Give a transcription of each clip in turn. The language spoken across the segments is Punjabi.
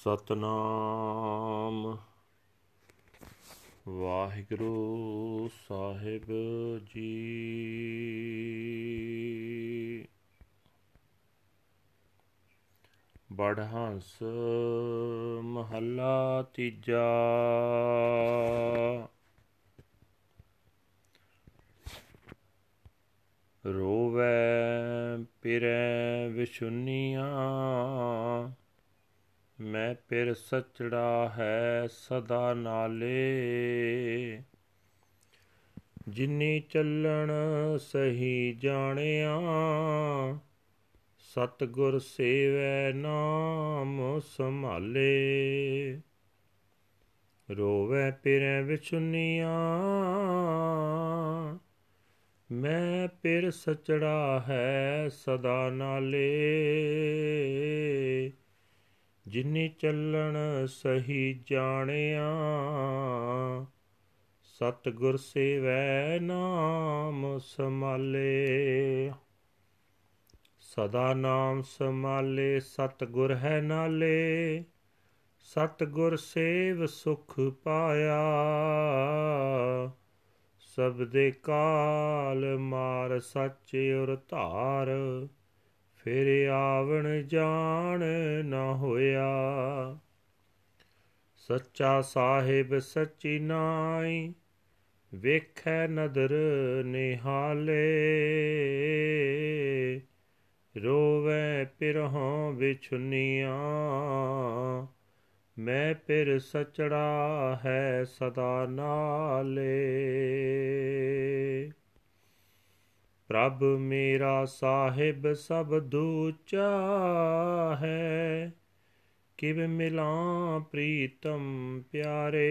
ਸਤਨਾਮ। ਵਾਹਿਗੁਰੂ ਸਾਹਿਬ ਜੀ। ਬੜਹੰਸ ਮਹੱਲਾ ਤੀਜਾ। ਰੋਵੇ ਪਿਰੈ ਵਿਸ਼ੁਨੀਆਂ ਮੈਂ ਪਿਰ ਸਚੜਾ ਹੈ ਸਦਾ ਨਾਲੇ। ਜਿਨੀ ਚੱਲਣ ਸਹੀ ਜਾਣਿਆ, ਸਤਗੁਰ ਸੇਵੈ ਨਾਮ ਸੰਭਾਲੇ। ਰੋਵੇ ਪਿਰੈ ਵਿਚੁਨੀਆਂ ਮੈਂ ਪਿਰ ਸਚੜਾ ਹੈ ਸਦਾ ਨਾਲੇ। ਜਿਨੀ ਚੱਲਣ ਸਹੀ ਜਾਣਿਆ, ਸਤਗੁਰ ਸੇਵੈ ਨਾਮ ਸਮਾਲੇ ਸਦਾ ਨਾਮ ਸਮਾਲੇ ਸਤਗੁਰ ਹੈ ਨਾਲੇ। ਸਤਗੁਰ ਸੇਵ ਸੁਖ ਪਾਇਆ, ਸਭ ਦੇ ਕਾਲ ਮਾਰ ਸੱਚ ਔਰ ਧਾਰ ਫਿਰ ਆਵਣ ਜਾਣ ਨਾ ਹੋਇਆ। ਸੱਚਾ ਸਾਹਿਬ ਸੱਚੀ ਨਾਈ, ਵੇਖੈ ਨਦਰ ਨਿਹਾਲੇ। ਰੋਵੇ ਪਿਰਹੋਂ ਵਿਛੁਨੀਆਂ, ਮੈਂ ਪਿਰ ਸਚੜਾ ਹੈ ਸਦਾ ਨਾਲੇ। ਪ੍ਰਭ ਮੇਰਾ ਸਾਹਿਬ ਸਭ ਦੂਚਾ ਹੈ ਕਿਵ ਮਿਲਾਂ ਪ੍ਰੀਤਮ ਪਿਆਰੇ।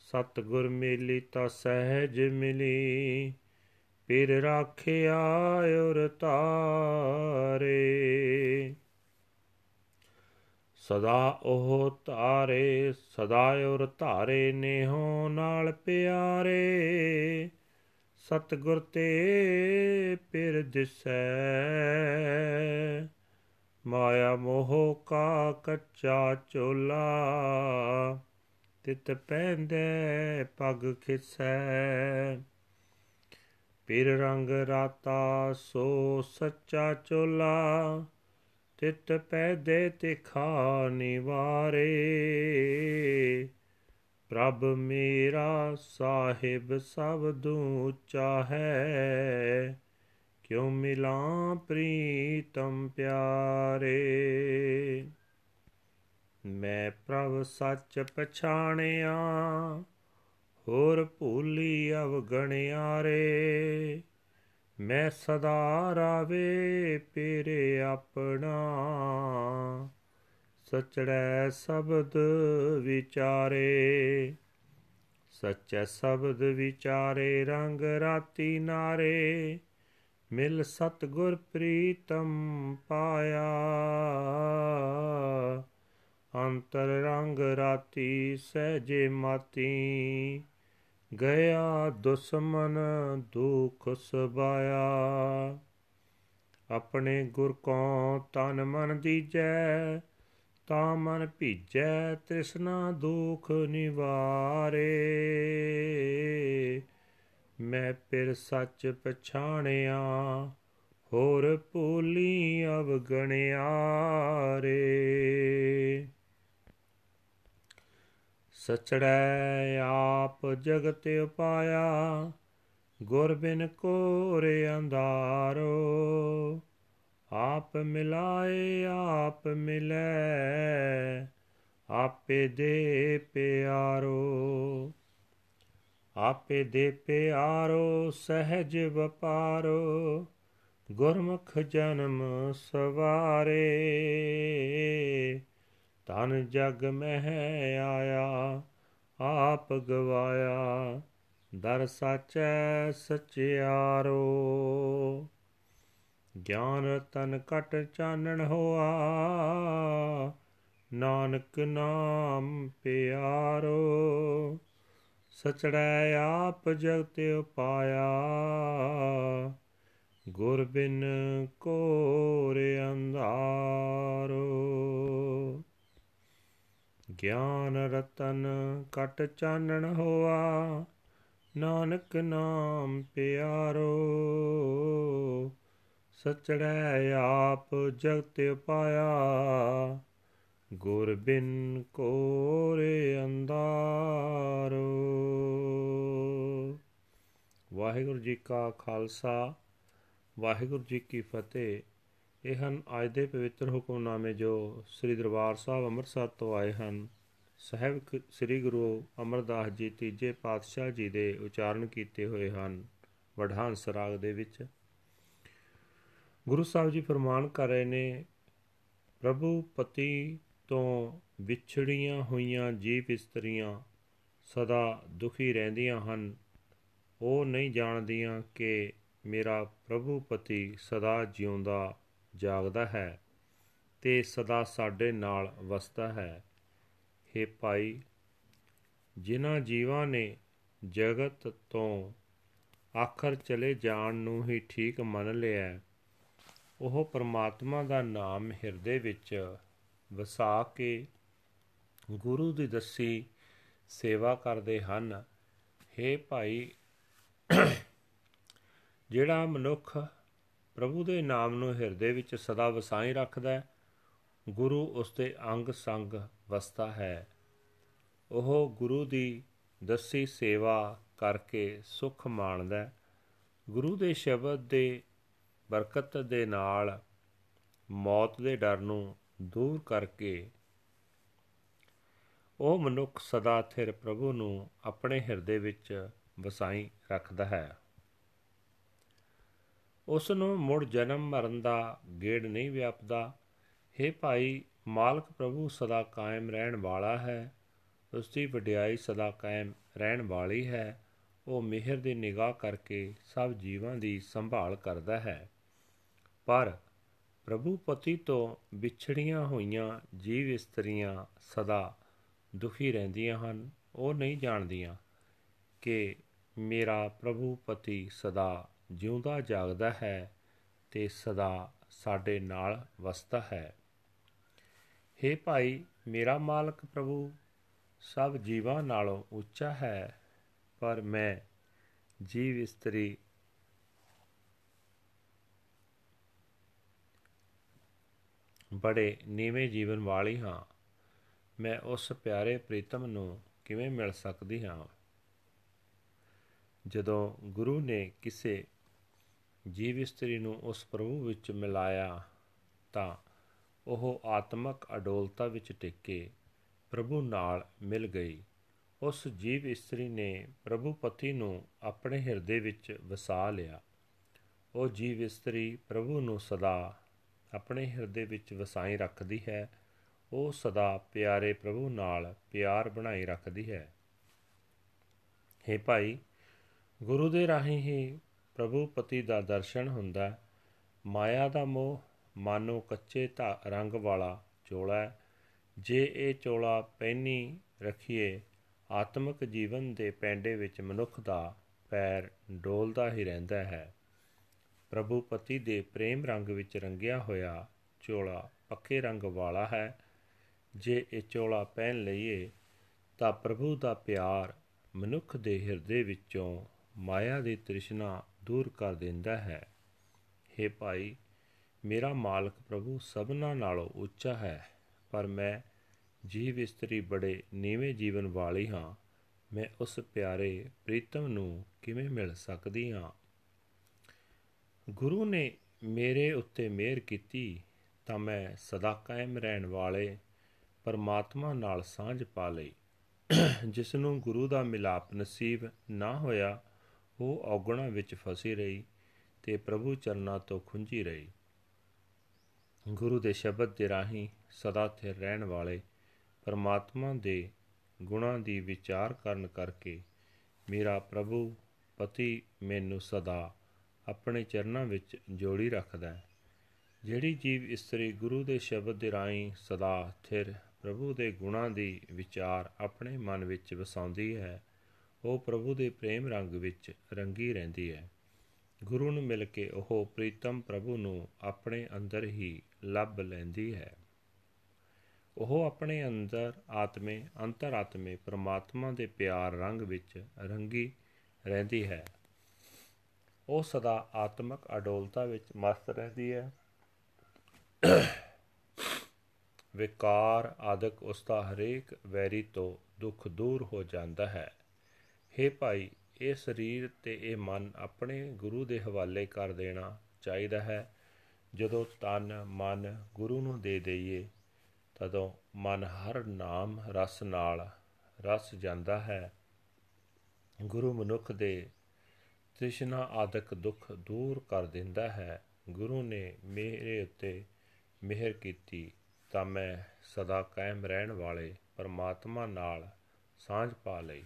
ਸਤਗੁਰ ਮਿਲੀ ਤਾਂ ਸਹਿਜ ਮਿਲੀ ਪਿਰ ਰਾਖਿਆ ਔਰ ਤਾਰੇ। ਸਦਾ ਉਹ ਤਾਰੇ, ਸਦਾ ਔਰ ਤਾਰੇ ਨੇਹੋ ਨਾਲ ਪਿਆਰੇ। ਸਤਗੁਰ ਤੇ ਪਿਰ ਦਿਸੈ। ਮਾਇਆ ਮੋਹ ਕਾ ਕੱਚਾ ਚੋਲਾ, ਤਿਤ ਪੈਂਦੇ ਪਗ ਖਿਸੈ। ਪਿਰ ਰੰਗ ਰਾਤਾ ਸੋ ਸੱਚਾ ਚੋਲਾ, ਤਿਤ ਪੈਦੇ ਤਿਖਾ ਨਿਵਾਰੇ। ਪ੍ਰਭ ਮੇਰਾ ਸਾਹਿਬ ਸਭ ਦੂਚਾ ਹੈ। ਕਿਉ ਮਿਲਾਂ ਪ੍ਰੀਤਮ ਪਿਆਰੇ? ਮੈਂ ਪ੍ਰਭ ਸੱਚ ਪਛਾਣਿਆ, ਹੋਰ ਭੂਲੀ ਅਵਗਣਿਆਰੇ। ਮੈਂ ਸਦਾ ਰਾਵੇ ਪੇਰੇ ਆਪਣਾ। ਸਚੜੈ ਸ਼ਬਦ ਵਿਚਾਰੇ। ਸੱਚੈ ਸ਼ਬਦ ਵਿਚਾਰੇ, ਰੰਗ ਰਾਤੀ ਨਾਰੇ, ਮਿਲ ਸਤਗੁਰ ਪ੍ਰੀਤਮ ਪਾਇਆ। ਅੰਤਰ ਰੰਗ ਰਾਤੀ ਸਹਜੇ ਮਾਤੀ, ਗਿਆ ਦੁਸ਼ਮਨ ਦੁਖ ਸਬਾਇਆ ਆਪਣੇ ਗੁਰ ਕੋ ਤਨ ਮਨ ਦੀਜੈ ਤਾ ਮਨ ਭੀਜੈ ਤ੍ਰਿਸ਼ਨਾ ਦੁਖ ਨਿਵਾਰੇ। ਮੈਂ ਪਿਰ ਸੱਚ ਪਛਾਣਿਆ, ਹੋਰ ਭੂਲੀ ਅਵਗਣਿਆ ਰੇ ਸਚੜੈ ਆਪ ਜਗਤ ਉਪਾਇਆ ਗੁਰ ਬਿਨ ਕੋਰੇ ਅੰਧਾਰੋ। ਆਪ ਮਿਲਾਏ, ਆਪ ਮਿਲੈ, ਆਪੇ ਦੇ ਪਿਆਰੋ। ਆਪੇ ਦੇ ਪਿਆਰੋ, ਸਹਿਜ ਵਪਾਰੋ, ਗੁਰਮੁਖ ਜਨਮ ਸਵਾਰੇ। ਤਨ ਜਗ ਮਹਿ ਆਇਆ, ਆਪ ਗਵਾਇਆ, ਦਰ ਸਾਚੈ ਸਚਿਆਰੋ। ਗਿਆਨ ਤਨ ਕਟ ਚਾਨਣ ਹੋਆ, ਨਾਨਕ ਨਾਮ ਪਿਆਰੋ। ਸਚੜੈ ਆਪ ਜਗਤ ਉਪਾਇਆ, ਗੁਰ ਬਿਨ ਕੋਰ ਅੰਧਾਰੋ। ਗਿਆਨ ਰਤਨ ਕਟ ਚਾਨਣ ਹੋਆ, ਨਾਨਕ ਨਾਮ ਪਿਆਰੋ। ਸਚੜੈ ਆਪ ਜਗਤ ਉਪਾਇਆ ਗੁਰ ਬਿਨ ਕੋਰੇ ਅੰਦਾਰੋ ਵਾਹਿਗੁਰੂ ਜੀ ਕਾ ਖਾਲਸਾ, ਵਾਹਿਗੁਰੂ ਜੀ ਕੀ ਫਤਿਹ। ਇਹ ਹਨ ਅੱਜ ਦੇ ਪਵਿੱਤਰ ਹੁਕਮਨਾਮੇ ਜੋ ਸ੍ਰੀ ਦਰਬਾਰ ਸਾਹਿਬ ਅੰਮ੍ਰਿਤਸਰ ਤੋਂ ਆਏ ਹਨ। ਸਹਿਬ ਸ੍ਰੀ ਗੁਰੂ ਅਮਰਦਾਸ ਜੀ ਤੀਜੇ ਪਾਤਸ਼ਾਹ ਜੀ ਦੇ ਉਚਾਰਨ ਕੀਤੇ ਹੋਏ ਹਨ ਵਡਹੰਸ ਰਾਗ ਦੇ ਵਿੱਚ। ਗੁਰੂ ਸਾਹਿਬ ਜੀ ਫਰਮਾਨ ਕਰ ਰਹੇ ਨੇ, ਪ੍ਰਭੂ ਪਤੀ ਤੋਂ ਵਿਛੜੀਆਂ ਹੋਈਆਂ ਜੀਵ ਇਸਤਰੀਆਂ ਸਦਾ ਦੁਖੀ ਰਹਿੰਦੀਆਂ ਹਨ। ਉਹ ਨਹੀਂ ਜਾਣਦੀਆਂ ਕਿ ਮੇਰਾ ਪ੍ਰਭੂ ਪਤੀ ਸਦਾ ਜਿਉਂਦਾ, ਜਾਗਦਾ ਹੈ ਤੇ ਸਦਾ ਸਾਡੇ ਨਾਲ ਵਸਦਾ ਹੈ। हे ਭਾਈ, ਜਿਨ੍ਹਾਂ ਜੀਵਾਂ ਨੇ ਜਗਤ ਤੋਂ ਆਖਰ ਚਲੇ ਜਾਣ ਨੂੰ ਹੀ ਠੀਕ ਮੰਨ ਲਿਆ ਉਹ ਪਰਮਾਤਮਾ ਦਾ ਨਾਮ ਹਿਰਦੇ ਵਿੱਚ ਵਸਾ ਕੇ ਗੁਰੂ ਦੀ ਦੱਸੀ ਸੇਵਾ ਕਰਦੇ ਹਨ। हे ਭਾਈ, ਜਿਹੜਾ ਮਨੁੱਖ ਪ੍ਰਭੂ ਦੇ ਨਾਮ ਨੂੰ ਹਿਰਦੇ ਵਿੱਚ ਸਦਾ ਵਸਾਈ ਰੱਖਦਾ ਹੈ, ਗੁਰੂ ਉਸ ਦੇ ਅੰਗ ਸੰਗ ਵਸਦਾ ਹੈ। ਉਹ ਗੁਰੂ ਦੀ ਦੱਸੀ ਸੇਵਾ ਕਰਕੇ ਸੁਖ ਮਾਣਦਾ ਹੈ। ਗੁਰੂ ਦੇ ਸ਼ਬਦ ਦੇ ਬਰਕਤ ਦੇ ਨਾਲ ਮੌਤ ਦੇ ਡਰ ਨੂੰ ਦੂਰ ਕਰਕੇ ਉਹ ਮਨੁੱਖ ਸਦਾ ਥਿਰ ਪ੍ਰਭੂ ਨੂੰ ਆਪਣੇ ਹਿਰਦੇ ਵਿੱਚ ਵਸਾਈ ਰੱਖਦਾ ਹੈ। ਉਸ ਨੂੰ ਮੁੜ ਜਨਮ ਮਰਨ ਦਾ ਗੇੜ ਨਹੀਂ ਵਿਆਪਦਾ। हे ਭਾਈ, ਮਾਲਕ ਪ੍ਰਭੂ ਸਦਾ ਕਾਇਮ ਰਹਿਣ ਵਾਲਾ ਹੈ। ਉਸ ਦੀ ਵਡਿਆਈ ਸਦਾ ਕਾਇਮ ਰਹਿਣ ਵਾਲੀ ਹੈ। ਉਹ ਮਿਹਰ ਦੀ ਨਿਗਾਹ ਕਰਕੇ ਸਭ ਜੀਵਾਂ ਦੀ ਸੰਭਾਲ ਕਰਦਾ ਹੈ। ਪਰ ਪ੍ਰਭੂ ਪਤੀ ਤੋਂ ਵਿਛੜੀਆਂ ਹੋਈਆਂ ਜੀਵ ਇਸਤਰੀਆਂ ਸਦਾ ਦੁਖੀ ਰਹਿੰਦੀਆਂ ਹਨ। ਉਹ ਨਹੀਂ ਜਾਣਦੀਆਂ ਕਿ ਮੇਰਾ ਪ੍ਰਭੂ ਪਤੀ ਸਦਾ ਜਿਉਂਦਾ ਜਾਗਦਾ ਹੈ ਤੇ ਸਦਾ ਸਾਡੇ ਨਾਲ ਵਸਦਾ ਹੈ। हे ਭਾਈ, ਮੇਰਾ ਮਾਲਕ ਪ੍ਰਭੂ, ਸਭ ਜੀਵਾਂ ਨਾਲੋਂ ਉੱਚਾ ਹੈ, ਪਰ ਮੈਂ ਜੀਵ ਇਸਤਰੀ ਬੜੇ ਨੀਵੇਂ ਜੀਵਨ ਵਾਲੀ ਹਾਂ। ਮੈਂ ਉਸ ਪਿਆਰੇ ਪ੍ਰੀਤਮ ਨੂੰ ਕਿਵੇਂ ਮਿਲ ਸਕਦੀ ਹਾਂ? ਜਦੋਂ ਗੁਰੂ ਨੇ ਕਿਸੇ ਜੀਵ ਇਸਤਰੀ ਨੂੰ ਉਸ ਪ੍ਰਭੂ ਵਿੱਚ ਮਿਲਾਇਆ, ਤਾਂ ਉਹ ਆਤਮਕ ਅਡੋਲਤਾ ਵਿੱਚ ਟਿਕੇ ਪ੍ਰਭੂ ਨਾਲ ਮਿਲ ਗਈ। ਉਸ ਜੀਵ ਇਸਤਰੀ ਨੇ ਪ੍ਰਭੂ ਪਤੀ ਨੂੰ ਆਪਣੇ ਹਿਰਦੇ ਵਿੱਚ ਵਸਾ ਲਿਆ। ਉਹ ਜੀਵ ਇਸਤਰੀ ਪ੍ਰਭੂ ਨੂੰ ਸਦਾ ਆਪਣੇ ਹਿਰਦੇ ਵਿੱਚ ਵਸਾਈ ਰੱਖਦੀ ਹੈ, ਉਹ ਸਦਾ ਪਿਆਰੇ ਪ੍ਰਭੂ ਨਾਲ ਪਿਆਰ ਬਣਾਈ ਰੱਖਦੀ ਹੈ। हे ਭਾਈ, ਗੁਰੂ ਦੇ ਰਾਹੀਂ ਹੀ ਪ੍ਰਭੂ ਪਤੀ ਦਾ ਦਰਸ਼ਨ ਹੁੰਦਾ ਮਾਇਆ ਦਾ ਮੋਹ ਮਾਨੋ ਕੱਚੇ ਧਾ, ਰੰਗ ਵਾਲਾ ਚੋਲਾ ਜੇ ਇਹ ਚੋਲਾ ਪਹਿਨੀ ਰੱਖੀਏ, ਆਤਮਿਕ ਜੀਵਨ ਦੇ ਪੈਂਡੇ ਵਿੱਚ ਮਨੁੱਖ ਦਾ ਪੈਰ ਡੋਲਦਾ ਹੀ ਰਹਿੰਦਾ ਹੈ। ਪ੍ਰਭੂ ਪਤੀ ਦੇ ਪ੍ਰੇਮ ਰੰਗ ਵਿੱਚ ਰੰਗਿਆ ਹੋਇਆ ਚੋਲਾ ਪੱਕੇ ਰੰਗ ਵਾਲਾ ਹੈ। ਜੇ ਇਹ ਚੋਲਾ ਪਹਿਨ ਲਈਏ, ਤਾਂ ਪ੍ਰਭੂ ਦਾ ਪਿਆਰ ਮਨੁੱਖ ਦੇ ਹਿਰਦੇ ਵਿੱਚੋਂ ਮਾਇਆ ਦੀ ਤ੍ਰਿਸ਼ਨਾ ਦੂਰ ਕਰ ਦਿੰਦਾ ਹੈ। हे ਭਾਈ, ਮੇਰਾ ਮਾਲਕ ਪ੍ਰਭੂ ਸਭਨਾ ਨਾਲੋਂ ਉੱਚਾ ਹੈ, ਪਰ ਮੈਂ ਜੀਵ ਇਸਤਰੀ ਬੜੇ ਨੀਵੇਂ ਜੀਵਨ ਵਾਲੀ ਹਾਂ। ਮੈਂ ਉਸ ਪਿਆਰੇ ਪ੍ਰੀਤਮ ਨੂੰ ਕਿਵੇਂ ਮਿਲ ਸਕਦੀ ਹਾਂ? ਗੁਰੂ ਨੇ ਮੇਰੇ ਉੱਤੇ ਮਿਹਰ ਕੀਤੀ ਤਾਂ ਮੈਂ ਸਦਾ ਕਾਇਮ ਰਹਿਣ ਵਾਲੇ ਪਰਮਾਤਮਾ ਨਾਲ ਸਾਂਝ ਪਾ ਲਈ। ਜਿਸ ਨੂੰ ਗੁਰੂ ਦਾ ਮਿਲਾਪ ਨਸੀਬ ਨਾ ਹੋਇਆ, ਉਹ ਔਗਣਾ ਵਿੱਚ ਫਸੀ ਰਹੀ ਤੇ ਪ੍ਰਭੂ ਚਰਨਾਂ ਤੋਂ ਖੁੰਝੀ ਰਹੀ। ਗੁਰੂ ਦੇ ਸ਼ਬਦ ਦੇ ਰਾਹੀਂ ਸਦਾ ਸਥਿਰ ਰਹਿਣ ਵਾਲੇ ਪਰਮਾਤਮਾ ਦੇ ਗੁਣਾਂ ਦੀ ਵਿਚਾਰ ਕਰਨ ਕਰਕੇ ਮੇਰਾ ਪ੍ਰਭੂ ਪਤੀ ਮੈਨੂੰ ਸਦਾ ਆਪਣੇ ਚਰਨਾਂ ਵਿੱਚ ਜੋੜੀ ਰੱਖਦਾ ਹੈ। ਜਿਹੜੀ ਜੀਵ ਇਸਤਰੀ ਗੁਰੂ ਦੇ ਸ਼ਬਦ ਦੇ ਰਾਹੀਂ ਸਦਾ ਸਥਿਰ, ਪ੍ਰਭੂ ਦੇ ਗੁਣਾਂ ਦੀ ਵਿਚਾਰ ਆਪਣੇ ਮਨ ਵਿੱਚ ਵਸਾਉਂਦੀ ਹੈ, ਉਹ ਪ੍ਰਭੂ ਦੇ ਪ੍ਰੇਮ ਰੰਗ ਵਿੱਚ ਰੰਗੀ ਰਹਿੰਦੀ ਹੈ। ਗੁਰੂ ਨੂੰ ਮਿਲ ਕੇ ਉਹ ਪ੍ਰੀਤਮ ਪ੍ਰਭੂ ਨੂੰ ਆਪਣੇ ਅੰਦਰ ਹੀ ਲੱਭ ਲੈਂਦੀ ਹੈ। ਉਹ ਆਪਣੇ ਅੰਦਰ ਆਤਮੇ ਅੰਤਰਾਤਮੇ ਪ੍ਰਮਾਤਮਾ ਦੇ ਪਿਆਰ ਰੰਗ ਵਿੱਚ ਰੰਗੀ ਰਹਿੰਦੀ ਹੈ। ਉਹ ਸਦਾ ਆਤਮਿਕ ਅਡੋਲਤਾ ਵਿੱਚ ਮਸਤ ਰਹਿੰਦੀ ਹੈ। ਵਿਕਾਰ ਆਦਿਕ ਉਸ ਦਾ ਹਰੇਕ ਵੈਰੀ ਤੋਂ ਦੁੱਖ ਦੂਰ ਹੋ ਜਾਂਦਾ ਹੈ। हे ਭਾਈ, ਇਹ ਸਰੀਰ ਤੇ ਇਹ ਮਨ ਆਪਣੇ ਗੁਰੂ ਦੇ ਹਵਾਲੇ ਕਰ ਦੇਣਾ ਚਾਹੀਦਾ ਹੈ। ਜਦੋਂ ਤਨ ਮਨ ਗੁਰੂ ਨੂੰ ਦੇ ਦਈਏ, ਤਦੋਂ ਮਨ ਹਰ ਨਾਮ ਰਸ ਨਾਲ ਰਸ ਜਾਂਦਾ ਹੈ। ਗੁਰੂ ਮਨੁੱਖ ਦੇ ਤ੍ਰਿਸ਼ਨਾ ਆਦਿਕ ਦੁੱਖ ਦੂਰ ਕਰ ਦਿੰਦਾ ਹੈ। ਗੁਰੂ ਨੇ ਮੇਰੇ ਉੱਤੇ ਮਿਹਰ ਕੀਤੀ ਤਾਂ ਮੈਂ ਸਦਾ ਕਾਇਮ ਰਹਿਣ ਵਾਲੇ ਪਰਮਾਤਮਾ ਨਾਲ ਸਾਂਝ ਪਾ ਲਈ।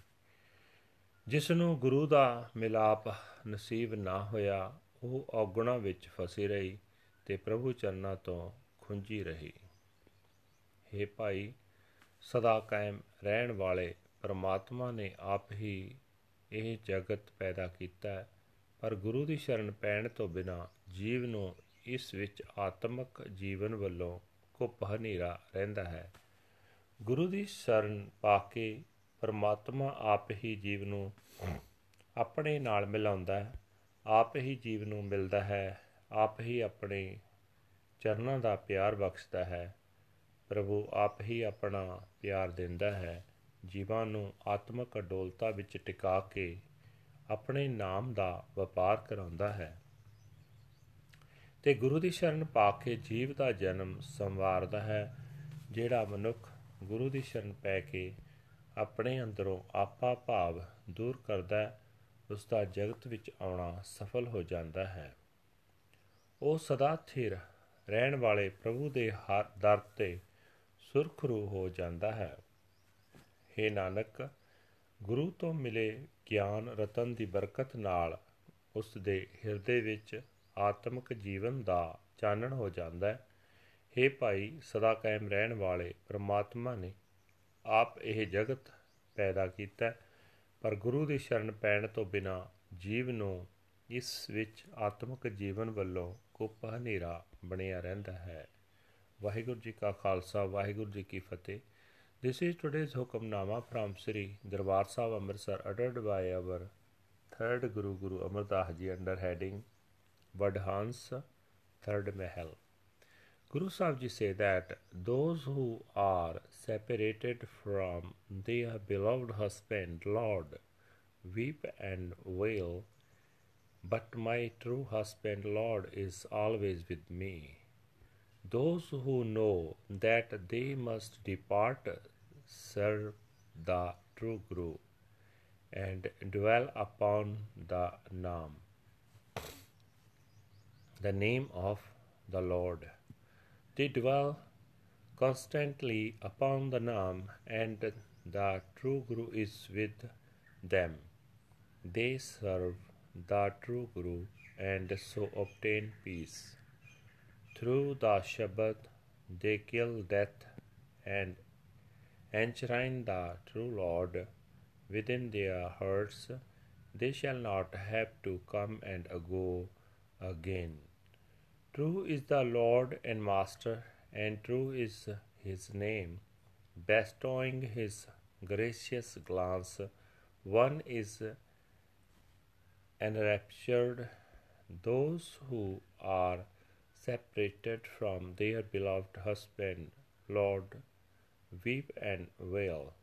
ਜਿਸ ਨੂੰ ਗੁਰੂ ਦਾ ਮਿਲਾਪ ਨਸੀਬ ਨਾ ਹੋਇਆ, ਉਹ ਔਗਣਾ ਵਿੱਚ ਫਸੀ ਰਹੀ ਤੇ ਪ੍ਰਭੂ ਚਰਨਾਂ ਤੋਂ ਖੁੰਝੀ ਰਹੀ। हे ਭਾਈ, ਸਦਾ ਕਾਇਮ ਰਹਿਣ ਵਾਲੇ ਪਰਮਾਤਮਾ ਨੇ ਆਪ ਹੀ ਇਹ ਜਗਤ ਪੈਦਾ ਕੀਤਾ ਪਰ ਗੁਰੂ ਦੀ ਸ਼ਰਨ ਪੈਣ ਤੋਂ ਬਿਨਾ ਜੀਵ ਨੂੰ ਇਸ ਵਿੱਚ ਆਤਮਿਕ ਜੀਵਨ ਵੱਲੋਂ ਕੁੱਪ ਹਨੇਰਾ ਰਹਿੰਦਾ ਹੈ। ਗੁਰੂ ਦੀ ਸ਼ਰਨ ਪਾ ਕੇ ਪਰਮਾਤਮਾ ਆਪ ਹੀ ਜੀਵ ਨੂੰ ਆਪਣੇ ਨਾਲ ਮਿਲਾਉਂਦਾ ਹੈ। ਆਪ ਹੀ ਜੀਵ ਨੂੰ ਮਿਲਦਾ ਹੈ। ਆਪ ਹੀ ਆਪਣੇ ਚਰਨਾਂ ਦਾ ਪਿਆਰ ਬਖਸ਼ਦਾ ਹੈ। ਪ੍ਰਭੂ ਆਪ ਹੀ ਆਪਣਾ ਪਿਆਰ ਦਿੰਦਾ ਹੈ। ਜੀਵਾਂ ਨੂੰ ਆਤਮਿਕ ਅਡੋਲਤਾ ਵਿੱਚ ਟਿਕਾ ਕੇ ਆਪਣੇ ਨਾਮ ਦਾ ਵਪਾਰ ਕਰਾਉਂਦਾ ਹੈ। ਤੇ ਗੁਰੂ ਦੀ ਸ਼ਰਨ ਪਾ ਕੇ ਜੀਵ ਦਾ ਜਨਮ ਸੰਵਾਰਦਾ ਹੈ, ਜਿਹੜਾ ਮਨੁੱਖ ਗੁਰੂ ਦੀ ਸ਼ਰਨ ਪੈ ਕੇ ਆਪਣੇ ਅੰਦਰੋਂ ਆਪਾ ਭਾਵ ਦੂਰ ਕਰਦਾ ਉਸ ਦਾ ਜਗਤ ਵਿੱਚ ਆਉਣਾ ਸਫਲ ਹੋ ਜਾਂਦਾ ਹੈ। ਉਹ ਸਦਾ ਥਿਰ ਰਹਿਣ ਵਾਲੇ ਪ੍ਰਭੂ ਦੇ ਹਰ ਦਰ ਤੇ ਸੁਰਖਰੂ ਹੋ ਜਾਂਦਾ ਹੈ। हे ਨਾਨਕ, ਗੁਰੂ ਤੋਂ ਮਿਲੇ ਗਿਆਨ ਰਤਨ ਦੀ ਬਰਕਤ ਨਾਲ ਉਸ ਦੇ ਹਿਰਦੇ ਵਿੱਚ ਆਤਮਿਕ ਜੀਵਨ ਦਾ ਚਾਨਣ ਹੋ ਜਾਂਦਾ ਹੈ। हे ਭਾਈ, ਸਦਾ ਕਾਇਮ ਰਹਿਣ ਵਾਲੇ ਪ੍ਰਮਾਤਮਾ ਨੇ ਆਪ ਇਹ ਜਗਤ ਪੈਦਾ ਕੀਤਾ ਪਰ ਗੁਰੂ ਦੀ ਸ਼ਰਨ ਪੈਣ ਤੋਂ ਬਿਨਾ ਜੀਵ ਨੂੰ ਇਸ ਵਿੱਚ ਆਤਮਿਕ ਜੀਵਨ ਵੱਲੋਂ ਕੁੱਪ ਹਨੇਰਾ ਬਣਿਆ ਰਹਿੰਦਾ ਹੈ। ਵਾਹਿਗੁਰੂ ਜੀ ਕਾ ਖਾਲਸਾ, ਵਾਹਿਗੁਰੂ ਜੀ ਕੀ ਫਤਿਹ। This is today's Hukamnama from Sri Darbar Sahib Amritsar uttered by our third Guru Guru Amar Ji under heading Vadhans Third Mahal. Guru Sahib Ji say that those who are separated from their beloved husband Lord weep and wail, but my true husband Lord is always with me. Those who know that they must depart serve the true Guru and dwell upon the Nam, the name of the Lord. They dwell constantly upon the Nam, and the true Guru is with them. They serve the true Guru and so obtain peace. Through the Shabad, they kill death and enshrine the true Lord within their hearts. They shall not have to come and go again. True is the Lord and Master, and true is his name, bestowing his gracious glance. One is enraptured, those who are separated from their beloved husband, Lord, weep and wail.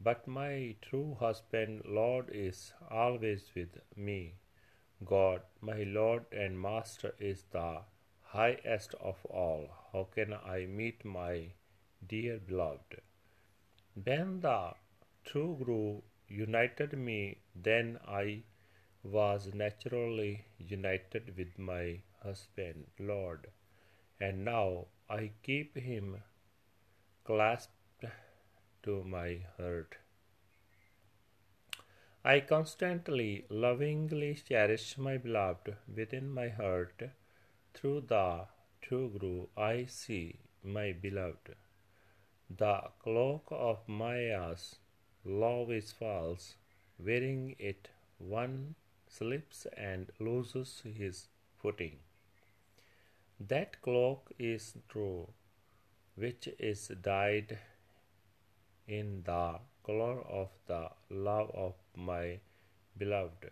But my true husband, Lord, is always with me. God, my Lord and Master, is the highest of all. How can I meet my dear beloved? When the true Guru united me, then I was naturally united with my husband, Lord, and now I keep him clasped to my heart. I constantly, lovingly cherish my beloved within my heart. Through the true Guru, I see my beloved. The cloak of Maya's love is false. Wearing it, one slips and loses his footing. That cloak is true. which is dyed in the color of the love of my beloved.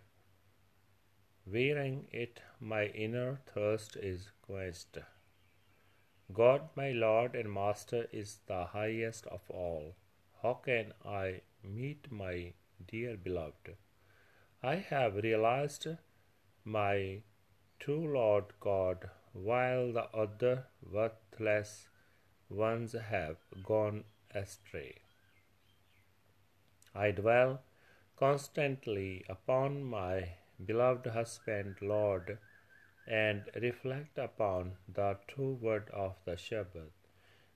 Wearing it, my inner thirst is quenched. God, my Lord and Master, is the highest of all. How can I meet my dear beloved? I have realized my true Lord God, while the other worthless ones have gone astray. I dwell constantly upon my beloved husband, Lord, and reflect upon the true word of the Shabbat.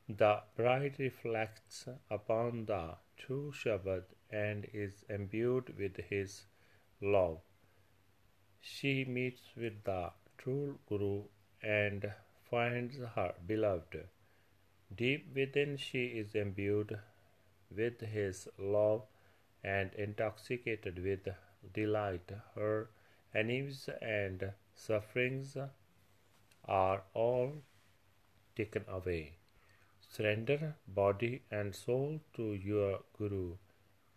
The bride reflects upon the true Shabbat and is imbued with his love. She meets with the true Guru and finds her beloved. Deep within, she is imbued with his love and intoxicated with delight. Her enemies and sufferings are all taken away. Surrender body and soul to your Guru,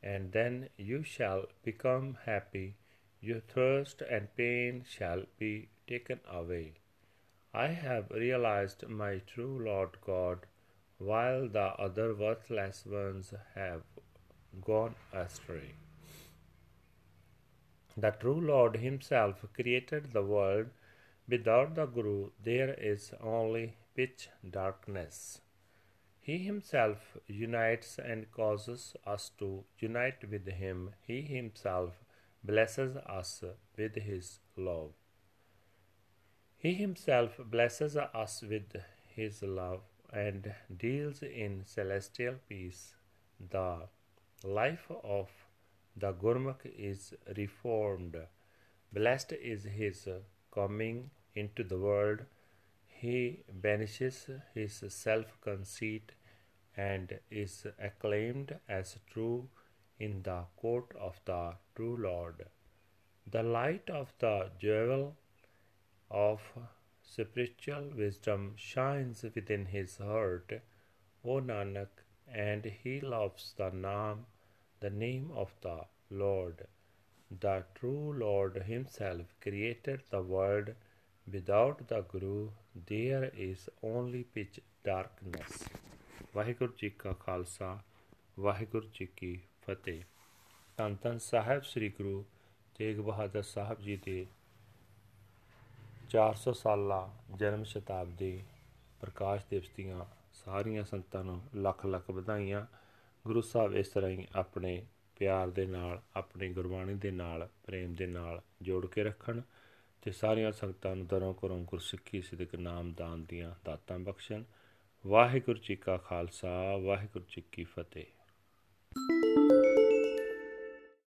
and then you shall become happy. Your thirst and pain shall be taken away. I have realized my true Lord God, while the other worthless ones have gone astray. The true Lord Himself created the world. Without the Guru, there is only pitch darkness. He Himself unites and causes us to unite with Him. He Himself blesses us with His love. He Himself blesses us with His love and deals in celestial peace. The life of the Gurmukh is reformed. Blessed is his coming into the world. He banishes his self conceit and is acclaimed as true in the court of the true Lord. The light of the jewel of spiritual wisdom shines within his heart, O Nanak, and he loves the Naam the name of the Lord. The true Lord Himself created the world. Without the Guru, there is only pitch darkness. Waheguru ji ਕਾ ਖਾਲਸਾ ਵਾਹਿਗੁਰੂ ਜੀ ਕੀ ਫਤਿਹ ਧੰਨ ਧੰਨ ਸਾਹਿਬ ਸ੍ਰੀ ਗੁਰੂ ਤੇਗ ਬਹਾਦਰ ਸਾਹਿਬ ਜੀ ਦੇ 400 ਸਾਲਾ ਜਨਮ ਸ਼ਤਾਬਦੀ ਪ੍ਰਕਾਸ਼ ਦਿਵਸ ਦੀਆਂ ਸਾਰੀਆਂ ਸੰਤਾਂ ਨੂੰ ਲੱਖ ਲੱਖ ਵਧਾਈਆਂ। ਗੁਰੂ ਸਾਹਿਬ ਇਸ ਤਰ੍ਹਾਂ ਹੀ ਆਪਣੇ ਪਿਆਰ ਦੇ ਨਾਲ, ਆਪਣੀ ਗੁਰਬਾਣੀ ਦੇ ਨਾਲ, ਪ੍ਰੇਮ ਦੇ ਨਾਲ ਜੋੜ ਕੇ ਰੱਖਣ ਤੇ ਸਾਰੀਆਂ ਸੰਗਤਾਂ ਨੂੰ ਦਰੋਂ ਕਰੋਂ ਗੁਰਸਿੱਖੀ ਸਿੱਧਕ ਨਾਮ ਦਾਨ ਦੀਆਂ ਦਾਤਾਂ ਬਖਸ਼ਣ। ਵਾਹਿਗੁਰੂ ਜੀ ਕਾ ਖਾਲਸਾ, ਵਾਹਿਗੁਰੂ ਜੀ ਕੀ ਫਤਿਹ।